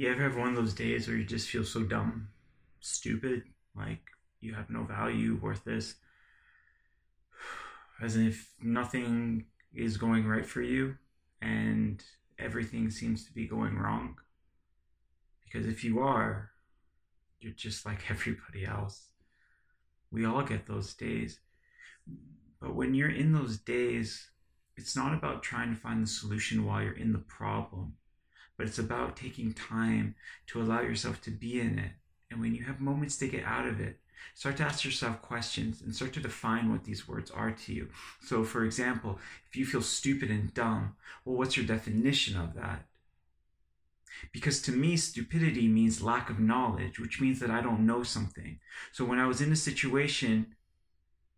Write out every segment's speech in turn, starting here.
You ever have one of those days where you just feel so dumb, stupid, like you have no value, worthless, as if nothing is going right for you and everything seems to be going wrong? Because if you are, you're just like everybody else. We all get those days. But when you're in those days, it's not about trying to find the solution while you're in the problem, but it's about taking time to allow yourself to be in it. And when you have moments to get out of it, start to ask yourself questions and start to define what these words are to you. So, for example, if you feel stupid and dumb, well, what's your definition of that? Because to me, stupidity means lack of knowledge, which means that I don't know something. So when I was in a situation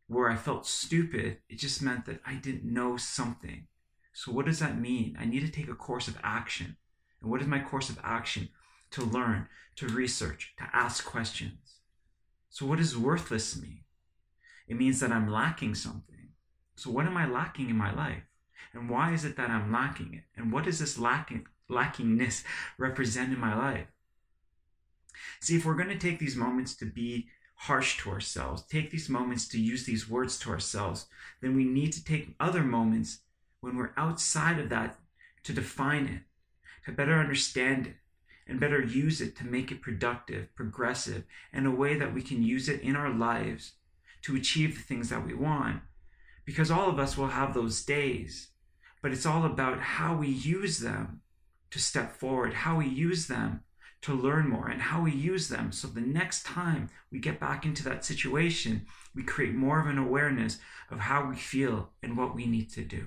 where I felt stupid, it just meant that I didn't know something. So what does that mean? I need to take a course of action. And what is my course of action? To learn, to research, to ask questions. So what does worthless mean? It means that I'm lacking something. So what am I lacking in my life? And why is it that I'm lacking it? And what does this lacking lackingness represent in my life? See, if we're going to take these moments to be harsh to ourselves, take these moments to use these words to ourselves, then we need to take other moments when we're outside of that to define it, to better understand it, and better use it to make it productive, progressive, and a way that we can use it in our lives to achieve the things that we want. Because all of us will have those days, but it's all about how we use them to step forward, how we use them to learn more, and how we use them so the next time we get back into that situation, we create more of an awareness of how we feel and what we need to do.